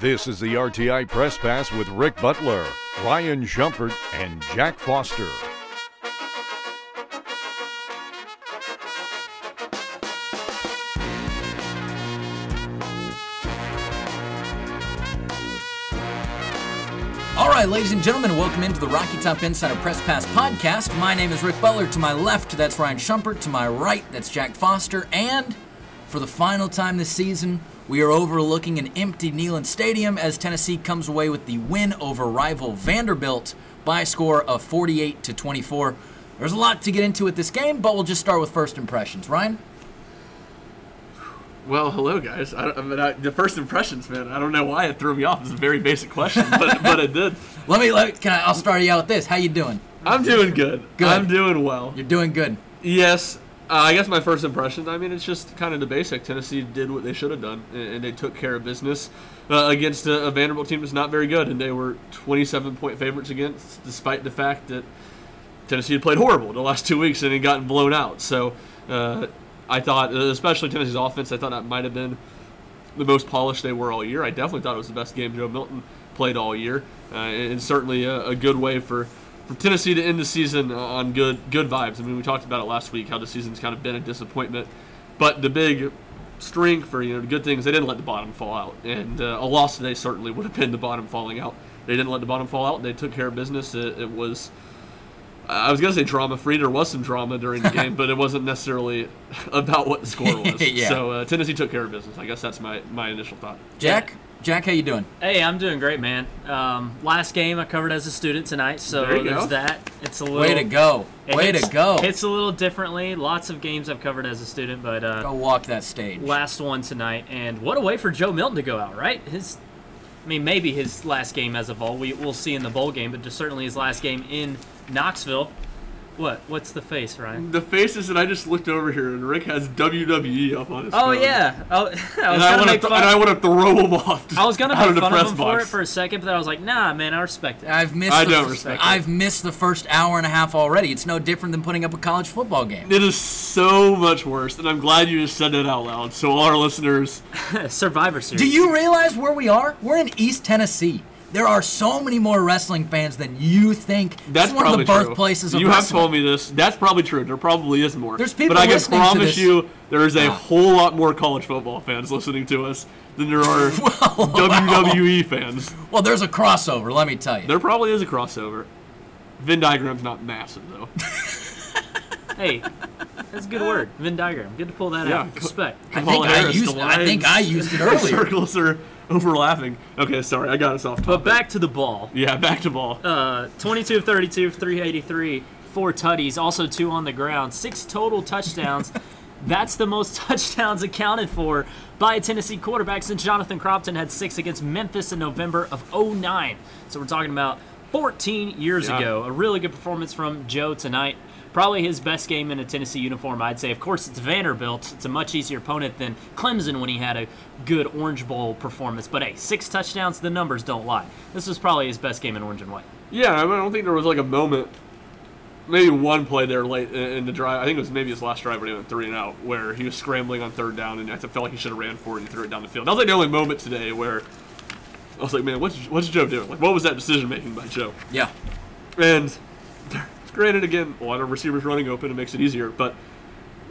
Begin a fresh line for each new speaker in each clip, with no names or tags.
This is the RTI Press Pass with Ric Butler, Ryan Schumpert, and Jack Foster.
All right, ladies and gentlemen, welcome into the Rocky Top Insider Press Pass podcast. My name is Ric Butler. To my left, that's Ryan Schumpert. To my right, that's Jack Foster. And for the final time this season, we are overlooking an empty Neyland Stadium as Tennessee comes away with the win over rival Vanderbilt by a score of 48 to 24. There's a lot to get into with this game, but we'll just start with first impressions. Ryan?
Well, hello guys. I, I mean, I, the first impressions, man. I don't know why it threw me off. It's a very basic question, but but it did.
Let me, let, can I, I'll start you out with this. How you doing?
I'm doing good.
Good.
I'm doing well.
You're doing good.
Yes. Uh, I guess my first impressions. I mean, it's just kind of the basic. Tennessee did what they should have done, and, they took care of business uh, against a, a Vanderbilt team that's not very good, and they were 27 point favorites against, despite the fact that Tennessee had played horrible the last two weeks and had gotten blown out. So. Uh, I thought, especially Tennessee's offense, I thought that might have been the most polished they were all year. I definitely thought it was the best game Joe Milton played all year, uh, and certainly a, a, good way for, for Tennessee to end the season on good good vibes. I mean, we talked about it last week how the season's kind of been a disappointment, but the big strength for you know the good things they didn't let the bottom fall out, and uh, a loss today certainly would have been the bottom falling out. They didn't let the bottom fall out. They took care of business. It, it was I was gonna say drama free. There was some drama during the game, but it wasn't necessarily about what the score was.
yeah.
So uh, Tennessee took care of business. I guess that's my, my initial thought.
Jack, Jack, how you doing?
Hey, I'm doing great, man. Um, last game I covered as a student tonight, so
There
there's
go.
that. It's a little
Way to go! Way
hits-
to go!
It's a little differently. Lots of games I've covered as a student, but uh,
Go walk that stage.
last one tonight, and what a way for Joe Milton to go out, right? His, I mean, maybe his last game as a Vol. We we'll see in the bowl game, but just certainly his last game in Knoxville. What? What's the face, Ryan?
The faces that I just looked over here, and Ric has WWE up on his
Oh
phone.
yeah. Oh, I was
And I
gonna
want
make
to
fun.
and I want to throw him off.
I was gonna
out
make fun of him
box.
for it for a second, but then I was like, Nah, man, I respect it.
I've missed.
I
the,
don't respect it.
I've missed the first hour and a half already. It's no different than putting up a college football game.
It is so much worse, and I'm glad you just said it out loud. So all our listeners,
Survivor Series.
Do you realize where we are? We're in East Tennessee. There are so many more wrestling fans than you think.
that's
this one
probably
of the
true.
birthplaces of
You have told me this. That's probably true. There probably is more.
There's people
but I can promise you, there is a
Wow.
whole lot more college football fans listening to us than there are well, WWE fans.
Well, there's a crossover. Let me tell you.
There probably is a crossover. Venn diagram's not massive though.
Hey, that's a good word. Venn diagram. Good to pull that
Yeah,
out. Respect.
I think I used.
the
I think I used it earlier.
circles are overlapping. Okay, sorry, I got us off topic.
But back to the ball.
Yeah, back to ball.
Uh, 22 of 32, 383, four tutties, also two on the ground, six total touchdowns. That's the most touchdowns accounted for by a Tennessee quarterback since Jonathan Crompton had six against Memphis in November of 09. So we're talking about 14 years
Yeah.
ago. A really good performance from Joe tonight. Probably his best game in a Tennessee uniform, I'd say. Of course, it's Vanderbilt. It's a much easier opponent than Clemson when he had a good Orange Bowl performance. But hey, six touchdowns, the numbers don't lie. This was probably his best game in orange and white.
Yeah, I, mean, I don't think there was like a moment, maybe one play there late in, in the drive. I think it was maybe his last drive when he went three and out, where he was scrambling on third down, and I felt like he should have ran for it and threw it down the field. That was like the only moment today where I was like, man, what's what's Joe doing? Like, what was that decision making by Joe?
Yeah.
And granted, again, a lot of receivers running open, it makes it easier, but.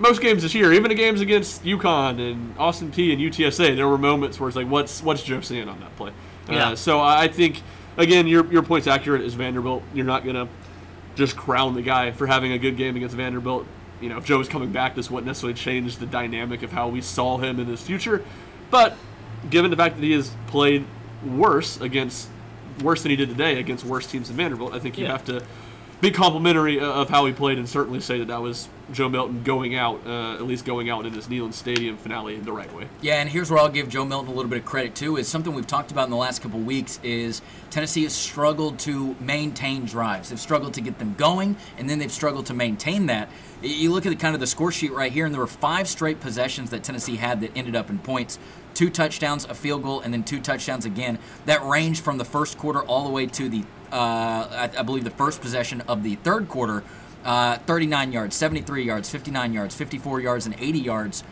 Most games this year, even the games against UConn and Austin Peay and UTSA, there were moments where it's like, what's what's Joe seeing on that play?
Yeah.
Uh, so I think, again, your your point's accurate. Is Vanderbilt? You're not gonna just crown the guy for having a good game against Vanderbilt. You know, if Joe was coming back, this wouldn't necessarily change the dynamic of how we saw him in his future. But given the fact that he has played worse against worse than he did today against worse teams than Vanderbilt, I think you
Yeah.
have to be complimentary uh, of how he played and certainly say that that was Joe Milton going out, uh, at least going out in this Neyland Stadium finale in the right way.
Yeah, and here's where I'll give Joe Milton a little bit of credit too. Is something we've talked about in the last couple weeks. Is Tennessee has struggled to maintain drives. They've struggled to get them going, and then they've struggled to maintain that. You look at the kind of the score sheet right here, and there were five straight possessions that Tennessee had that ended up in points. Two touchdowns, a field goal, and then two touchdowns again. That ranged from the first quarter all the way to the, I, I believe, the first possession of the third quarter. Uh, 39 yards, 73 yards, 59 yards, 54 yards, and 80 yards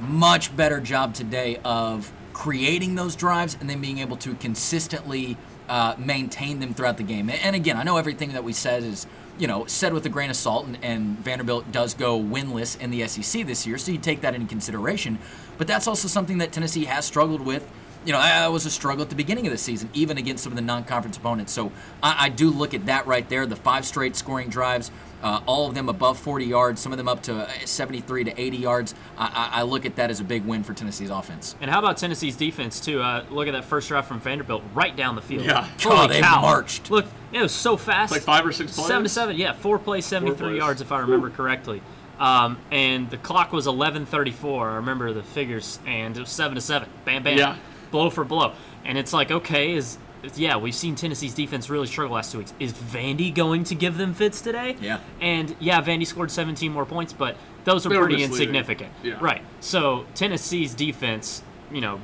much better job today of creating those drives and then being able to consistently uh, maintain them throughout the game. And again, I know everything that we said is, you know, said with a grain of salt, and, and Vanderbilt does go winless in the SEC this year, so you take that into consideration. But that's also something that Tennessee has struggled with. You know, I was a struggle at the beginning of the season, even against some of the non-conference opponents. So I, I do look at that right there. The five straight scoring drives, uh, all of them above 40 yards, some of them up to 73 to 80 yards. I, I, I look at that as a big win for Tennessee's offense.
And how about Tennessee's defense too? Uh, look at that first drive from Vanderbilt, right down the field.
Yeah.
Holy
God, they
cow!
marched.
Look, it was so fast.
Like five or six plays.
Seven to seven, yeah, four plays, seventy-three
plays.
yards, if I remember correctly. Um, and the clock was eleven thirty-four. I remember the figures, and it was seven to seven. Bam, bam,
Yeah.
Blow for blow. And it's like, okay, is yeah, we've seen Tennessee's defense really struggle last two weeks. Is Vandy going to give them fits today?
Yeah.
And yeah, Vandy scored 17 more points, but those are
They were
pretty
misleading.
insignificant.
Yeah.
Right. So Tennessee's defense, you know,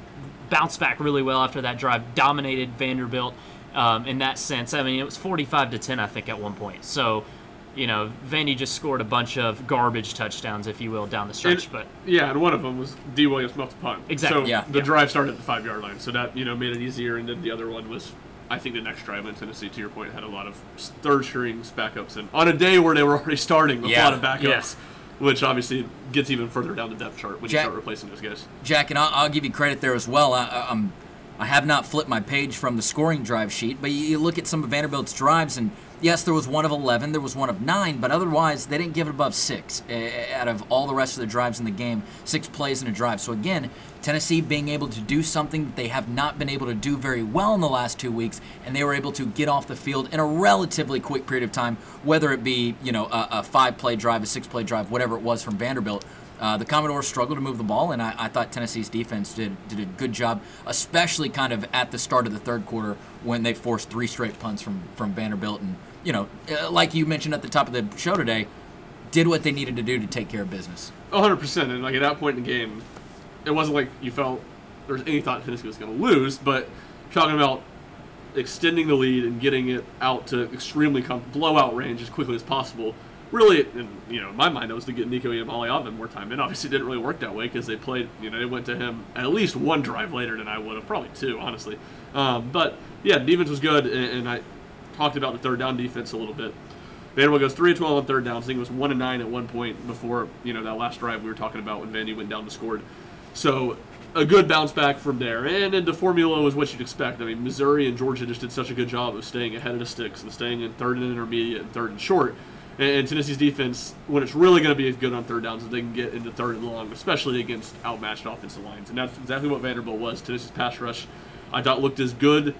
bounced back really well after that drive, dominated Vanderbilt um, in that sense. I mean, it was 45 to 10, I think, at one point. So, you know, Vandy just scored a bunch of garbage touchdowns, if you will, down the stretch.
And-
but
yeah, and one of them was Dee Williams muffed the punt.
Exactly.
So
Yeah.
the
Yeah.
drive started at the five yard line, so that you know made it easier. And then the other one was, I think, the next drive in Tennessee. To your point, had a lot of third strings backups, and on a day where they were already starting with
Yeah.
a lot of backups,
Yeah.
which obviously gets even further down the depth chart when
Jack-
you start replacing those guys.
Jack, and I'll, I'll give you credit there as well. I, I- I'm, I have not flipped my page from the scoring drive sheet, but you, you look at some of Vanderbilt's drives, and yes, there was one of 11, there was one of nine, but otherwise they didn't give it above six uh, out of all the rest of the drives in the game, six plays in a drive. So again, Tennessee being able to do something that they have not been able to do very well in the last two weeks, and they were able to get off the field in a relatively quick period of time, whether it be you know a, a five-play drive, a six-play drive, whatever it was from Vanderbilt. Uh, the Commodores struggled to move the ball, and I, I thought Tennessee's defense did did a good job, especially kind of at the start of the third quarter when they forced three straight punts from from Vanderbilt, and you know, uh, like you mentioned at the top of the show today, did what they needed to do to take care of business.
100 percent. And like at that point in the game, it wasn't like you felt there was any thought Tennessee was going to lose, but talking about extending the lead and getting it out to extremely com- blowout range as quickly as possible. Really, in, you know, in my mind, that was to get Nico Iamaleava more time. And obviously, it didn't really work that way because they played. You know, they went to him at least one drive later than I would have, probably two, honestly. Um, but yeah, defense was good, and, and I talked about the third down defense a little bit. Vanderbilt goes three of twelve on third downs. I think it was one and nine at one point before you know that last drive we were talking about when Vandy went down and scored. So a good bounce back from there, and into formula was what you'd expect. I mean, Missouri and Georgia just did such a good job of staying ahead of the sticks and staying in third and intermediate and third and short. And, and Tennessee's defense, when it's really going to be good on third downs, is they can get into third and long, especially against outmatched offensive lines. And that's exactly what Vanderbilt was. Tennessee's pass rush, I thought, looked as good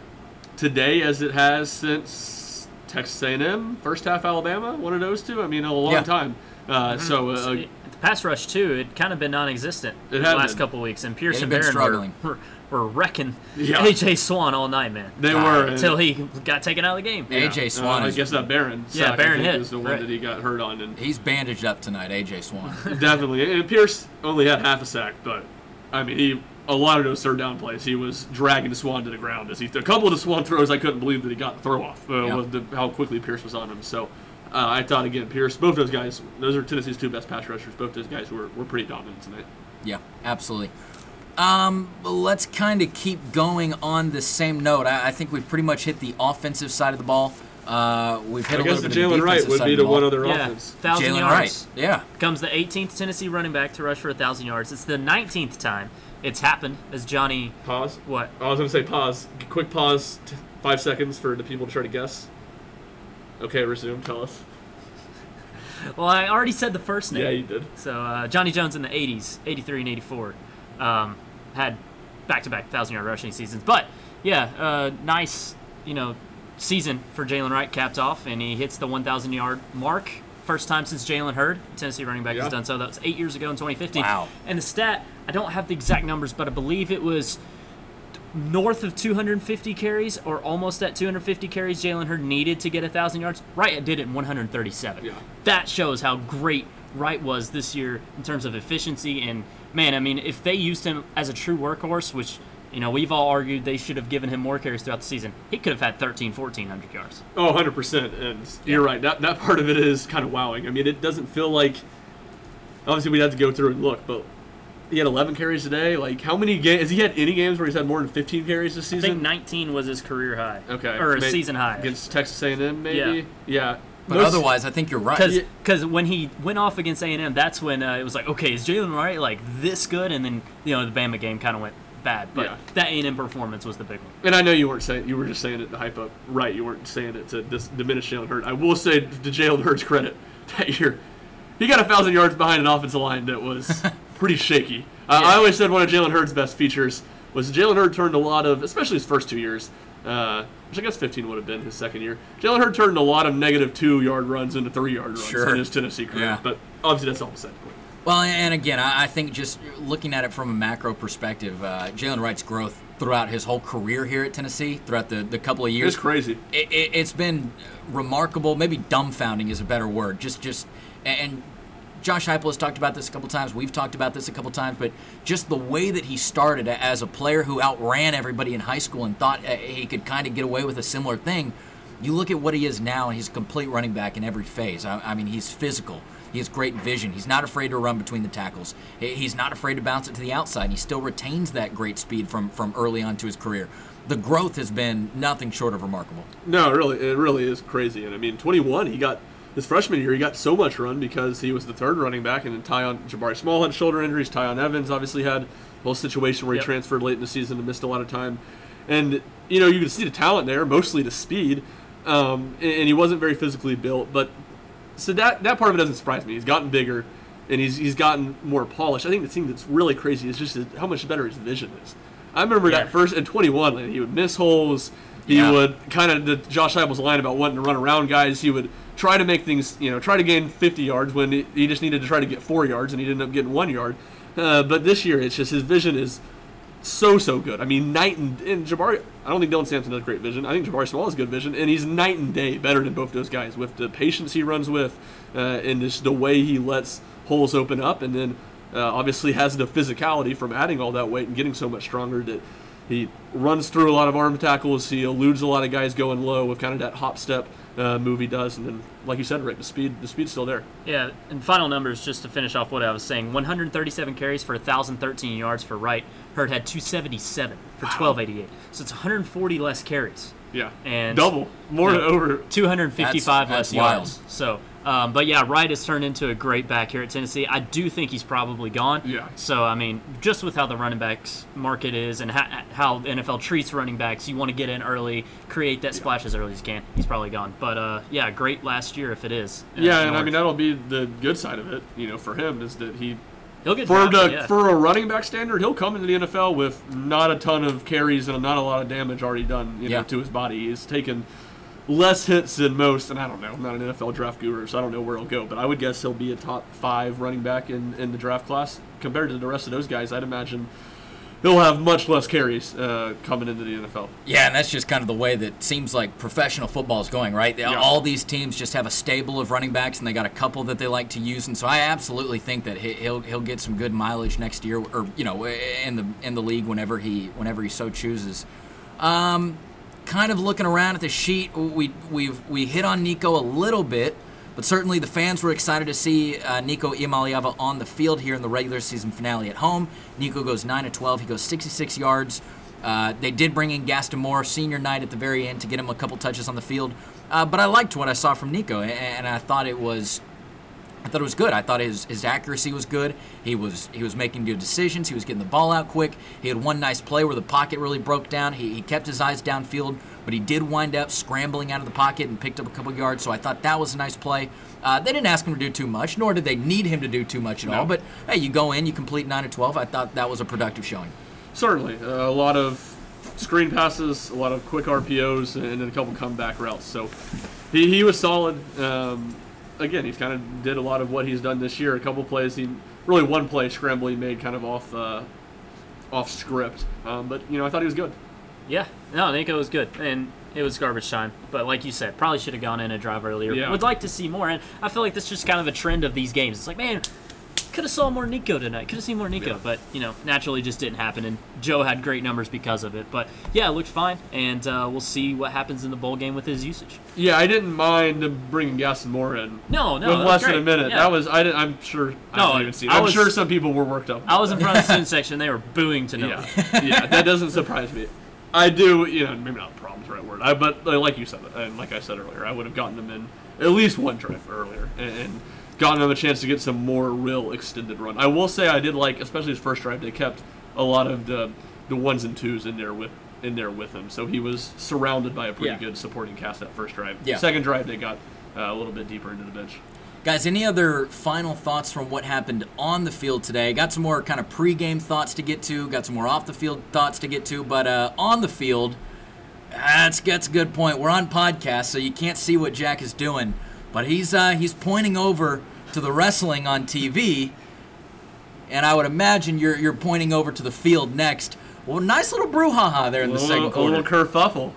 today as it has since Texas A&M, first half Alabama, one of those two. I mean, a long
Yeah.
time. Uh, so uh,
the pass rush too, it kind of been non-existent
It
the last
been.
couple weeks, and Pearce
They've
and Baron
struggling.
were, were, were wrecking
Yeah.
AJ Swann all night, man.
they
God,
were
until he got taken out of the game.
AJ
Uh,
Swann
I
is-
guess that Baron.
Yeah,
sack, Baron
hit,
is the one
right.
that he got hurt on, and
He's bandaged up tonight, AJ Swann.
definitely. And Pearce only had half a sack, but I mean, he a lot of those third down plays, he was dragging the Swann to the ground. As he a couple of the Swann throws, I couldn't believe that he got the throw off. Uh,
Yeah.
with the, how quickly Pearce was on him. So. Uh, I thought again, Pearce. Both those guys. Those are Tennessee's two best pass rushers. Both those guys were, were pretty dominant tonight.
Yeah, absolutely. Um, let's kind of keep going on the same note. I, I think we've pretty much hit the offensive side of the ball. Uh, we've hit
I
a
guess
little
the
bit of the
Jaylen Wright
defensive
would
side
be
of the
the one
ball.
other
Yeah,
offense.
thousand
Jaylen
yards.
Wright. Yeah.
Becomes the 18th Tennessee running back to rush for a thousand yards. It's the 19th time it's happened as Johnny.
Pause.
What?
I was gonna say pause. Quick pause. T- five seconds for the people to try to guess. Okay, resume. Tell us.
Well, I already said the first name.
Yeah, you did.
So uh, Johnny Jones in the 80s, 83 and 84, um, had back-to-back thousand-yard rushing seasons. But yeah, uh, nice, you know, season for Jaylen Wright capped off, and he hits the 1,000-yard mark. First time since Jalen Hurd, Tennessee running back,
Yeah.
has done so. That was eight years ago in 2015.
Wow.
And the stat, I don't have the exact numbers, but I believe it was north of 250 carries or almost at 250 carries Jalen Hurd needed to get 1,000 yards. Wright did it in 137.
Yeah.
That shows how great Wright was this year in terms of efficiency. And, man, I mean, if they used him as a true workhorse, which, you know, we've all argued they should have given him more carries throughout the season, he could have had 13, 1,400 yards.
Oh, 100%. And you're right. That, that part of it is kind of wowing. I mean, it doesn't feel like. Obviously, we'd have to go through and look, but he had 11 carries today. Like, how many games? Has he had any games where he's had more than 15 carries this season?
I think 19 was his career high.
Okay.
Or a season high.
against Texas A&M, maybe. Yeah.
But
Most-
otherwise, I think you're right.
Because because when he went off against A and M, that's when uh, it was like, okay, is Jaylen Wright like this good? And then you know the Bama game kind of went bad, but
Yeah.
that A and M performance was the big one.
And I know you weren't saying you were just saying it to hype up, right? You weren't saying it to dis- diminish Jalen Hurts. I will say to Jalen Hurd's credit that year, he got a thousand yards behind an offensive line that was pretty shaky. Uh, I always said one of Jalen Hurd's best features was Jalen Hurts turned a lot of, especially his first two years, uh, which I guess 15 would have been his second year. Jalen Hurts turned a lot of negative two yard runs into three yard runs
Sure.
in his Tennessee career.
Yeah.
But obviously that's all point.
Well, and again, I I think just looking at it from a macro perspective, uh, Jaylen Wright's growth throughout his whole career here at Tennessee, throughout the, the couple of years,
It's crazy.
it, it, it's been remarkable. Maybe dumbfounding is a better word. Just, just, and Josh Heupel has talked about this a couple times. We've talked about this a couple times. But just the way that he started as a player who outran everybody in high school and thought uh, he could kind of get away with a similar thing. You look at what he is now, and he's a complete running back in every phase. I, I mean, he's physical. He has great vision. He's not afraid to run between the tackles. He's not afraid to bounce it to the outside. He still retains that great speed from from early on to his career. The growth has been nothing short of remarkable.
No, really, it really is crazy. And I mean, 21, he got his freshman year, he got so much run because he was the third running back, and then Tiyon Jabari Small had shoulder injuries. Tiyon Evans obviously had a whole situation where he
Yep.
transferred late in the season and missed a lot of time. And you know, you could see the talent there, mostly the speed. Um, and, and he wasn't very physically built, but so that that part of it doesn't surprise me. He's gotten bigger, and he's he's gotten more polished. I think the thing that's really crazy is just how much better his vision is. I remember
Yeah.
that first in 21, like, he would miss holes. He
Yeah.
would kind of the Josh Heupel's line about wanting to run around guys. He would try to make things, you know, try to gain 50 yards when he, he just needed to try to get four yards, and he ended up getting one yard. Uh, but this year, it's just his vision is so so good. I mean, night and, and Jabari. I don't think Dylan Sampson has great vision. I think Jabari Small has good vision, and he's night and day better than both those guys with the patience he runs with, uh, and just the way he lets holes open up, and then uh, obviously has the physicality from adding all that weight and getting so much stronger that he runs through a lot of arm tackles. He eludes a lot of guys going low with kind of that hop step uh, move he does, and then like you said, Ric, the speed the speed's still there.
Yeah, and final numbers just to finish off what I was saying: 137 carries for 1,013 yards for Wright. Hurd had 277 for 1288, so it's 140 less carries,
Yeah,
And-
double more than
Yeah.
over
255
That's-
less
that's wild.
yards. So, um, but yeah, Wright has turned into a great back here at Tennessee. I do think he's probably gone.
Yeah.
So I mean, just with how the running backs market is and how, how NFL treats running backs, you want to get in early, create that splash as early as you can. He's probably gone. But uh, yeah, great last year if it is.
Yeah, and I mean that'll be the good side of it, you know, for him is that he
he'll get
for
drafted,
the
yeah.
for a running back standard, he'll come into the NFL with not a ton of carries and not a lot of damage already done, you know,
Yeah.
to his body. He's taken less hits than most, and I don't know. I'm not an NFL draft guru, so I don't know where he'll go, but I would guess he'll be a top five running back in, in the draft class compared to the rest of those guys. I'd imagine he'll have much less carries uh, coming into the NFL.
Yeah, and that's just kind of the way that seems like professional football is going, right?
Yeah.
All these teams just have a stable of running backs, and they got a couple that they like to use. And so I absolutely think that he- he'll he'll get some good mileage next year, or you know, in the in the league whenever he whenever he so chooses. Um, kind of looking around at the sheet, we we've we hit on Nico a little bit. But certainly the fans were excited to see uh, Nico Iamaleava on the field here in the regular season finale at home. Nico goes 9 to 12. He goes 66 yards. Uh, they did bring in Gaston Moore senior night at the very end to get him a couple touches on the field. Uh, but I liked what I saw from Nico, and I thought it was I thought it was good. I thought his, his accuracy was good. He was he was making good decisions. He was getting the ball out quick. He had one nice play where the pocket really broke down. He, he kept his eyes downfield, but he did wind up scrambling out of the pocket and picked up a couple yards. So I thought that was a nice play. Uh, they didn't ask him to do too much, nor did they need him to do too much at all. But hey, you go in, you complete nine to twelve. I thought that was a productive showing.
Certainly, uh, a lot of screen passes, a lot of quick RPOs, and then a couple comeback routes. So he, he was solid. Um, again, he's kind of did a lot of what he's done this year. A couple plays, he really one play scramble he made kind of off uh, off script, um, but you know I thought he was good.
Yeah, no, I think it was good, and it was garbage time. But like you said, probably should have gone in a drive earlier.
Yeah.
Would like to see more, and I feel like that's just kind of a trend of these games. It's like, man, Could have saw more Nico tonight. Could have seen more Nico,
Yeah.
but you know, naturally just didn't happen. And Joe had great numbers because of it. But yeah, it looked fine, and uh, we'll see what happens in the bowl game with his usage.
Yeah, I didn't mind them bringing Gaston Moore in.
No, no,
with
that
less than a minute.
Yeah.
That was I didn't. I'm sure. I
No,
didn't even see. I'm
was-
sure some people were worked up.
I was in front of the student section. They were booing to no.
Yeah, yeah, that doesn't surprise me. I do, you know, maybe not problems the right word. I but like you said, and like I said earlier, I would have gotten them in at least one drive earlier and, and gotten him a chance to get some more real extended run. I will say I did like, especially his first drive, they kept a lot of the the ones and twos in there with in there with him, so he was surrounded by a pretty
Yeah.
good supporting cast that first drive.
Yeah.
Second drive, they got uh, a little bit deeper into the bench.
Guys, any other final thoughts from what happened on the field today? Got some more kind of pregame thoughts to get to, got some more off the field thoughts to get to, but uh, on the field, that's, that's a good point. We're on podcast, so you can't see what Jack is doing, but he's uh, he's pointing over to the wrestling on TV, and I would imagine you're you're pointing over to the field next. Well, nice little brouhaha there in the
little,
second
a
quarter.
little kerfuffle,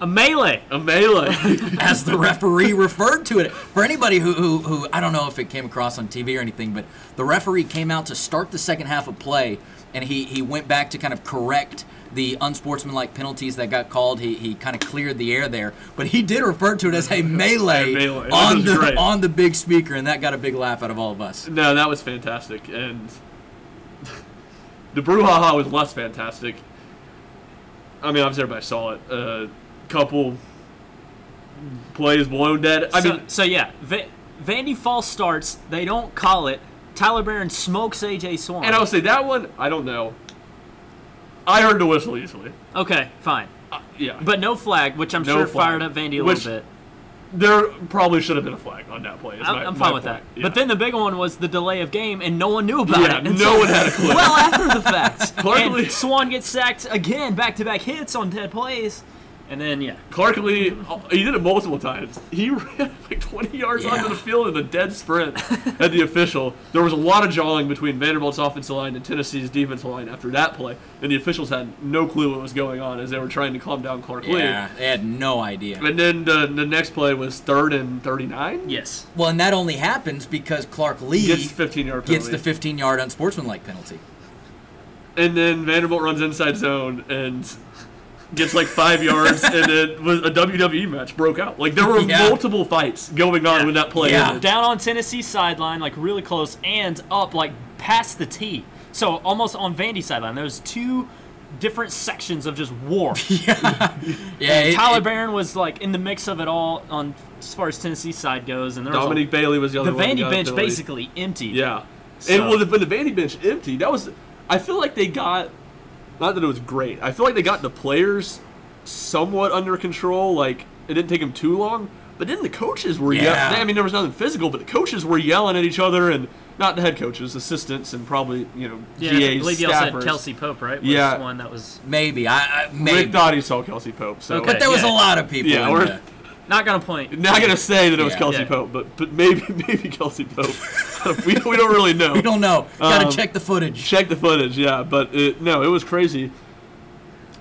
A melee.
a melee.
as the referee referred to it. For anybody who, who, who, I don't know if it came across on TV or anything, but the referee came out to start the second half of play, and he, he went back to kind of correct the unsportsmanlike penalties that got called. He, he kind of cleared the air there, but he did refer to it as a melee,
A melee.
On the
great.
on the big speaker, and that got a big laugh out of all of us.
No, that was fantastic, and the brouhaha was less fantastic. I mean, obviously everybody saw it. A couple plays blown dead. I
so,
mean,
so yeah, Va- Vandy Falls starts. They don't call it. Tyler Baron smokes AJ Swann.
and I would say that one, I don't know. I heard the whistle easily.
okay, fine,
Uh, yeah,
but no flag, which I'm
No
sure
flag.
fired up Vandy a
Which-
little bit.
there probably should have been a flag on that play. is
I'm,
my-
I'm
my
fine with
point.
that.
Yeah.
But then the big one was the delay of game, and no one knew about
Yeah,
it. And
no one had a clue.
Well, after the fact, and Swann gets sacked again, back-to-back hits on dead plays, and then yeah,
Clark Lea, he did it multiple times. He ran like 20 yards
Yeah.
onto the field in a dead sprint at the official. There was a lot of jawing between Vanderbilt's offensive line and Tennessee's defensive line after that play, and the officials had no clue what was going on as they were trying to calm down Clark Lea.
Yeah, they had no idea.
And then the, the next play was third and 39.
yes,
Well, and that only happens because Clark Lea
Gets 15 yard penalty.
gets the 15 yard unsportsmanlike penalty.
and then Vanderbilt runs inside zone and gets like five yards, and it was a WWE match broke out. Like there were
Yeah.
multiple fights going on
Yeah.
when that play
Yeah.
ended.
down on Tennessee sideline, like really close, and up like past the tee. So almost on Vandy sideline. There's two different sections of just war.
Yeah,
And
it-
Tyler
it-
Baron was like in the mix of it all on as far as Tennessee side goes, and there was a-
Bailey was the other
the
one. that
Vandy bench
penalty.
basically emptied.
Yeah.
So-
And well, the, when the Vandy bench empty, that was. I feel like they got. Not that it was great. I feel like they got the players somewhat under control. Like it didn't take them too long. But then the coaches were
Yeah.
yelling. I mean, there was nothing physical, but the coaches were yelling at each other, and not the head coaches, assistants, and probably you know
Yeah,
GAs,
I believe you also had
staffers.
Kelsey Pope, right? Was
Yeah.
one that was
maybe I, I maybe,
Ric thought he saw Kelsey Pope. So
Okay.
but there was
Yeah.
a lot of people.
Yeah,
in
we're-
the-
not gonna point.
not gonna say that it was
Yeah.
Kelsey
Yeah.
Pope, but but maybe maybe Kelsey Pope. we, we don't really know.
we don't know. Got to
Um,
check the footage.
Check the footage, yeah, but it, no, it was crazy.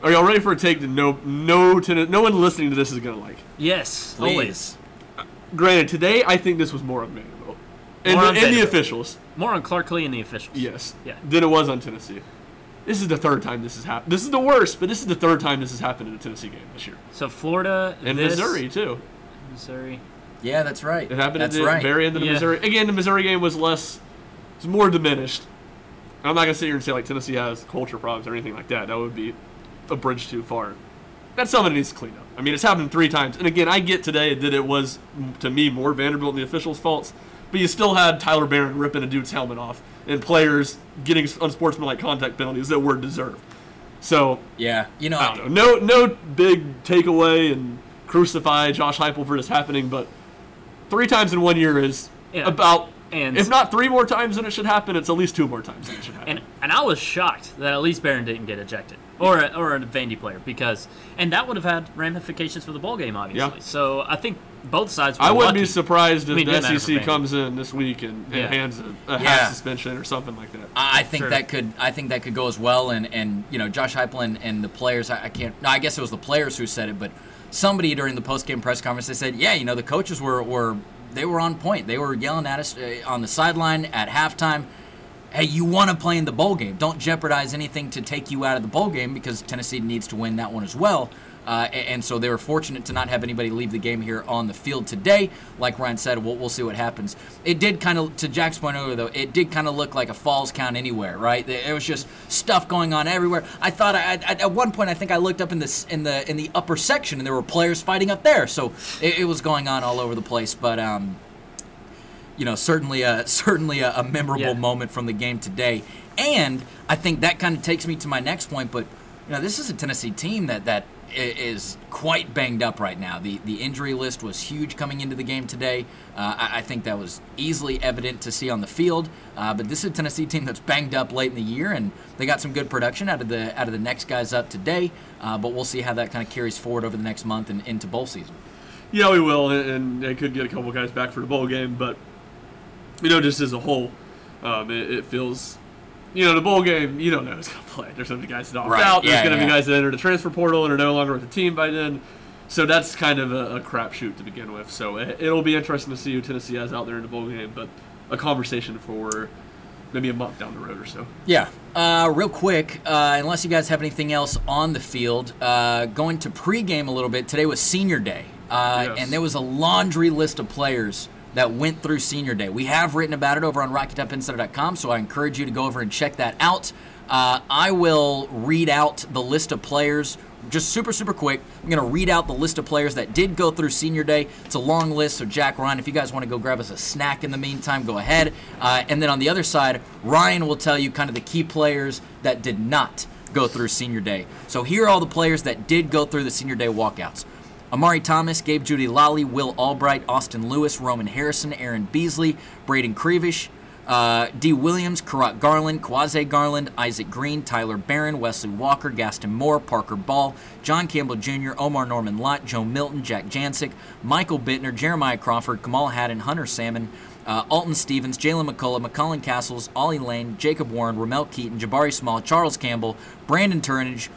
Are y'all ready for a take that no no ten, no one listening to this is gonna like?
Yes,
Please.
always.
Granted, today I think this was more on Vanderbilt and,
More
the,
on
and the
Vanderbilt.
officials,
More on Clark Lea and the officials.
yes,
Yeah.
than it was on Tennessee. This is the third time this has happened. This is the worst, but this is the third time this has happened in a Tennessee game this year.
So Florida
And
this,
Missouri too.
Missouri.
Yeah, that's right.
It happened
That's
at the
right.
very end of the
Yeah.
Missouri. Again, the Missouri game was less, was more diminished. I'm not gonna sit here and say like Tennessee has culture problems or anything like that. That would be a bridge too far. That's something that needs to clean up. I mean, it's happened three times. And again, I get today that it was to me more Vanderbilt and the officials' faults, but you still had Tyler Baron ripping a dude's helmet off and players getting unsportsmanlike contact penalties that were deserved. So
Yeah, you know,
I don't know. No, no big takeaway and crucify Josh Heupel for this happening, but three times in one year is
Yeah.
about.
And-
if not three more times than it should happen, it's at least two more times than it should happen.
And and I was shocked that at least Baron didn't get ejected, or a, or a Vandy player, because and that would have had ramifications for the ball game, obviously.
Yeah.
So I think both sides. Were
I wouldn't
lucky.
be surprised
I
if
mean,
the
didn't matter for
SEC comes in this week and, and
Yeah.
hands a, a
Yeah.
half suspension or something like that.
I I think
Sure.
that could I think that could go as well. And and you know, Josh Heupel and, and the players. I, I can't. No, I guess it was the players who said it, but somebody during the post game press conference they said, yeah, you know, the coaches were were they were on point. They were yelling at us uh, on the sideline at halftime. Hey, you want to play in the bowl game? Don't jeopardize anything to take you out of the bowl game because Tennessee needs to win that one as well. Uh, and so they were fortunate to not have anybody leave the game here on the field today. Like Ryan said, we'll, we'll see what happens. It did kind of, to Jack's point earlier, though, it did kind of look like a falls count anywhere, right? There was just stuff going on everywhere. I thought, I, I, at one point, I think I looked up in this in the in the upper section, and there were players fighting up there. So it, it was going on all over the place. But um, you know, certainly a certainly a, a memorable
Yeah.
moment from the game today. And I think that kind of takes me to my next point. But you know, this is a Tennessee team that that i- is quite banged up right now. The the injury list was huge coming into the game today. Uh, I, I think that was easily evident to see on the field. Uh, but this is a Tennessee team that's banged up late in the year, and they got some good production out of the out of the next guys up today. Uh, but we'll see how that kind of carries forward over the next month and into bowl season.
Yeah, we will, and, and they could get a couple guys back for the bowl game, but you know, just as a whole, um, it, it feels, you know, the bowl game. You don't know who's gonna play. There's gonna be guys that opt
Right,
out. There's
yeah,
gonna
yeah.
be guys that enter the transfer portal and are no longer with the team by then. So that's kind of a, a crapshoot to begin with. So it, it'll be interesting to see who Tennessee has out there in the bowl game, but a conversation for maybe a month down the road or so.
Yeah. Uh, real quick, uh, unless you guys have anything else on the field, uh, going to pregame a little bit. Today was Senior Day, uh,
Yes.
and there was a laundry list of players that went through Senior Day. We have written about it over on RockyTopInsider.com, so I encourage you to go over and check that out. Uh, I will read out the list of players just super, super quick. I'm going to read out the list of players that did go through senior day. It's a long list, so Jack, Ryan, if you guys want to go grab us a snack in the meantime, go ahead. Uh, and then on the other side, Ryan will tell you kind of the key players that did not go through senior day. So here are all the players that did go through the senior day walkouts. Omari Thomas, Gabe Jeudy-Lally, Will Albright, Austin Lewis, Roman Harrison, Aaron Beasley, Braden Crevish, uh, Dee Williams, Karat Garland, Quasi Garland, Isaac Green, Tyler Baron, Wesley Walker, Gaston Moore, Parker Ball, John Campbell Jr., Omar Norman Lott, Joe Milton, Jack Jancic, Michael Bittner, Jeremiah Crawford, Kamal Hadden, Hunter Salmon, uh, Alton Stevens, Jaylen McCollough, McCallan Castles, Ollie Lane, Jacob Warren, Ramel Keyton, Jabari Small, Charles Campbell, Brandon Turnage,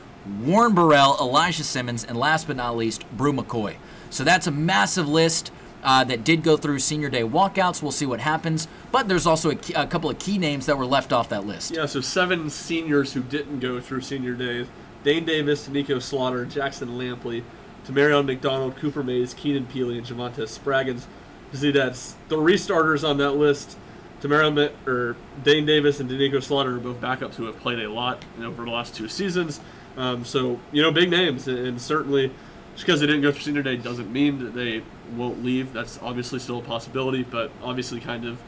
Warren Burrell, Elijah Simmons, and last but not least, Bru McCoy. So that's a massive list uh, that did go through senior day walkouts. We'll see what happens. But there's also a, key- a couple of key names that were left off that list.
Yeah, so seven seniors who didn't go through senior day Dane Davis, Nico Slaughter, Jackson Lampley, Tamarion McDonald, Cooper Mays, Keenan Pili, and Javante Spraggins. You see, that's the restarters on that list. Tamarion, or Dane Davis and Doneiko Slaughter are both backups who have played a lot over the last two seasons. Um, so, you know, big names. And, certainly, just because they didn't go through senior day doesn't mean that they won't leave. That's obviously still a possibility, but obviously kind of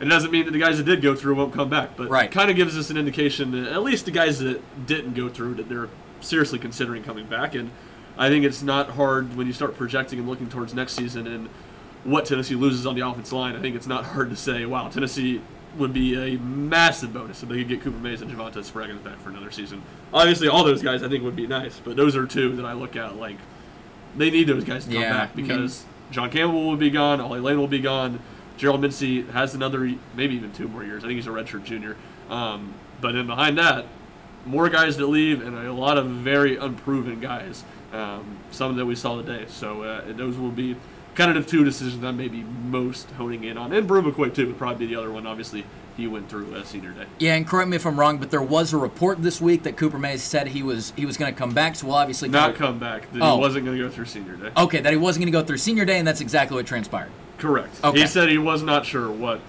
it doesn't mean that the guys that did go through won't come back, but
Right.
kind of gives us an indication, that at least the guys that didn't go through, that they're seriously considering coming back. And I think it's not hard when you start projecting and looking towards next season and what Tennessee loses on the offensive line. I think it's not hard to say, wow, Tennessee would be a massive bonus if they could get Cooper Mays and Javante Spraggins back for another season. Obviously, all those guys I think would be nice, but those are two that I look at like they need those guys to come
Yeah,
back because John Campbell will be gone, Ollie Lane will be gone. Gerald Mincey has another, maybe even two more years. I think he's a redshirt junior. Um, but then behind that, more guys that leave and a lot of very unproven guys. Um, some that we saw today. So uh, those will be kind of the two decisions I'm maybe most honing in on. And McCoy too would probably be the other one. Obviously, he went through uh, senior day.
Yeah, and correct me if I'm wrong, but there was a report this week that Cooper Mays said he was he was going to come back. So we'll obviously
Not come back. That
Oh.
He wasn't going to go through senior day.
Okay, that he wasn't going to go through senior day, and that's exactly what transpired.
Correct.
Okay.
He said he was not sure what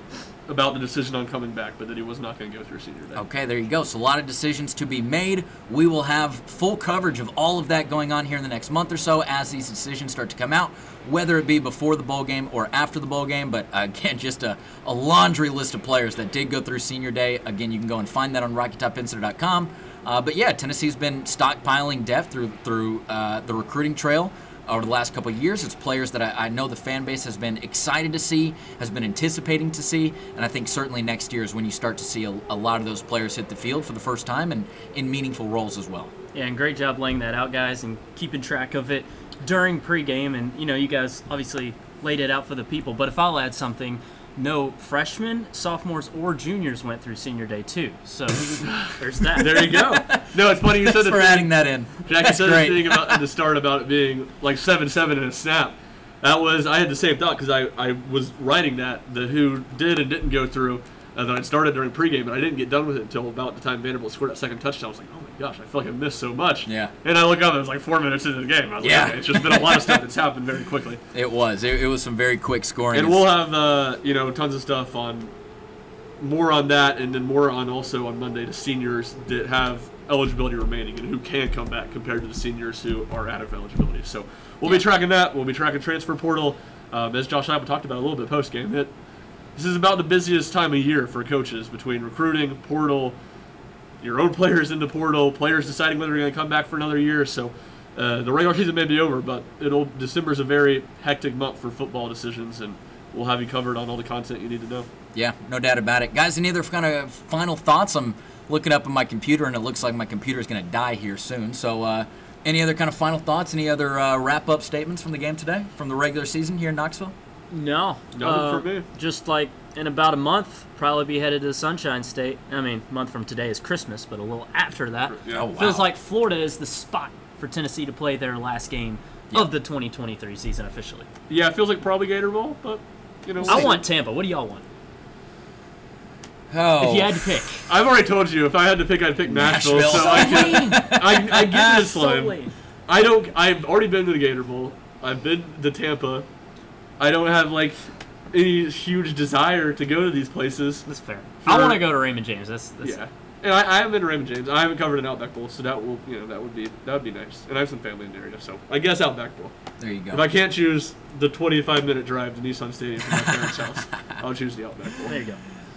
about the decision on coming back, but that he was not going to go through senior day.
Okay, there you go. So a lot of decisions to be made. We will have full coverage of all of that going on here in the next month or so as these decisions start to come out, whether it be before the bowl game or after the bowl game. But again, just a, a laundry list of players that did go through senior day. Again, you can go and find that on RockyTopInsider.com. Uh, but yeah, Tennessee's been stockpiling depth through through uh, the recruiting trail over the last couple years. It's players that I, I know the fan base has been excited to see, has been anticipating to see, and I think certainly next year is when you start to see a, a lot of those players hit the field for the first time and in meaningful roles as well.
Yeah, and great job laying that out, guys, and keeping track of it during pregame. And you know, you guys obviously laid it out for the people. But if I'll add something, no freshmen, sophomores, or juniors went through senior day too. So there's that.
There you go. No, it's funny you said
for adding that in.
Jackie said
great.
the thing about at the start about it being like seven seven in a snap. that was I had the same thought because I, I was writing that the who did and didn't go through. Uh, that I'd started during pregame, and I didn't get done with it until about the time Vanderbilt scored that second touchdown. I was like, oh my gosh, I feel like I missed so much.
Yeah.
And I look up, and it was like four minutes into the game. I was
Yeah.
like, okay, it's just been a lot of stuff that's happened very quickly.
It was. It, it was some very quick scoring.
And we'll have uh, you know tons of stuff on more on that, and then more on also on Monday to seniors that have eligibility remaining and who can come back compared to the seniors who are out of eligibility. So we'll
Yeah.
be tracking that. We'll be tracking transfer portal. Um, as Josh Heupel talked about a little bit post game, it this is about the busiest time of year for coaches between recruiting, portal, your own players in the portal, players deciding whether they're going to come back for another year. So uh, the regular season may be over, but it'll December's a very hectic month for football decisions, and we'll have you covered on all the content you need to know.
Yeah, no doubt about it. Guys, any other kind of final thoughts? I'm looking up on my computer, and it looks like my computer is going to die here soon. So, uh, any other kind of final thoughts? Any other uh, wrap up statements from the game today, from the regular season here in Knoxville?
No.
Nothing
Uh,
for me.
Just like in about a month, probably be headed to the Sunshine State. I mean, a month from today is Christmas, but a little after that.
Yeah.
Oh, wow.
Feels like Florida is the spot for Tennessee to play their last game of the 2023 season officially.
Yeah, it feels like probably Gator Bowl, but you know.
I
we'll
want
see.
Tampa. What do y'all want?
Oh,
If you had to pick.
I've already told you if I had to pick, I'd pick Nashville.
Nashville.
So I can. I, I get this
So
one. I don't. I've already been to the Gator Bowl. I've been to Tampa. I don't have like any huge desire to go to these places.
That's fair.
For-
I want to go to Raymond James. That's, that's
Yeah. And I, I haven't been to Raymond James. I haven't covered an Outback Bowl, so that will, you know, that would be that would be nice. And I have some family in the area, so I guess Outback Bowl.
there you go.
If I can't choose the 25 minute drive to Nissan Stadium from my parents' house, I'll choose the Outback Bowl.
There you go.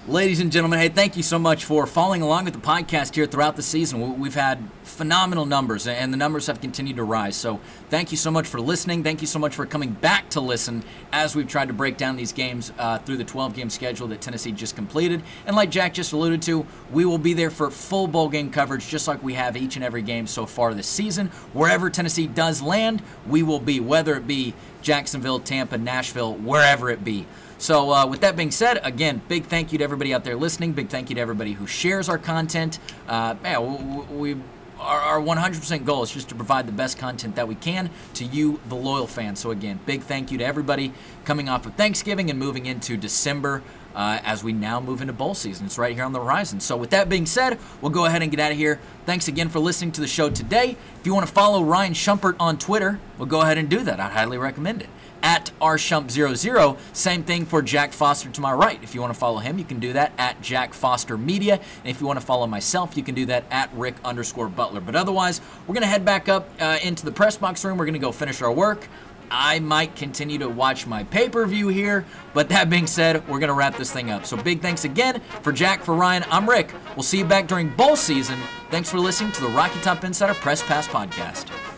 Ladies and gentlemen, hey, thank you so much for following along with the podcast here throughout the season. We- We've had phenomenal numbers, and the numbers have continued to rise. So, thank you so much for listening. Thank you so much for coming back to listen as we've tried to break down these games uh, through the 12 game schedule that Tennessee just completed. And, like Jack just alluded to, we will be there for full bowl game coverage, just like we have each and every game so far this season. Wherever Tennessee does land, we will be, whether it be Jacksonville, Tampa, Nashville, wherever it be. So, uh, with that being said, again, big thank you to everybody out there listening. Big thank you to everybody who shares our content. Uh, yeah, we, we our, our 100% goal is just to provide the best content that we can to you, the loyal fans. So, again, big thank you to everybody coming off of Thanksgiving and moving into December uh, as we now move into bowl season. It's right here on the horizon. So, with that being said, we'll go ahead and get out of here. Thanks again for listening to the show today. If you want to follow Ryan Schumpert on Twitter, we'll go ahead and do that. I'd highly recommend it at rshump00. Same thing for Jack Foster to my right. If you want to follow him, you can do that at Jack Foster Media. And if you want to follow myself, you can do that at Ric underscore Butler. But otherwise, we're going to head back up uh, into the press box room. We're going to go finish our work. I might continue to watch my pay per view here, but that being said, we're going to wrap this thing up. So big thanks again for Jack, for Ryan. I'm Ric. We'll see you back during bowl season. Thanks for listening to the Rocky Top Insider Press Pass Podcast.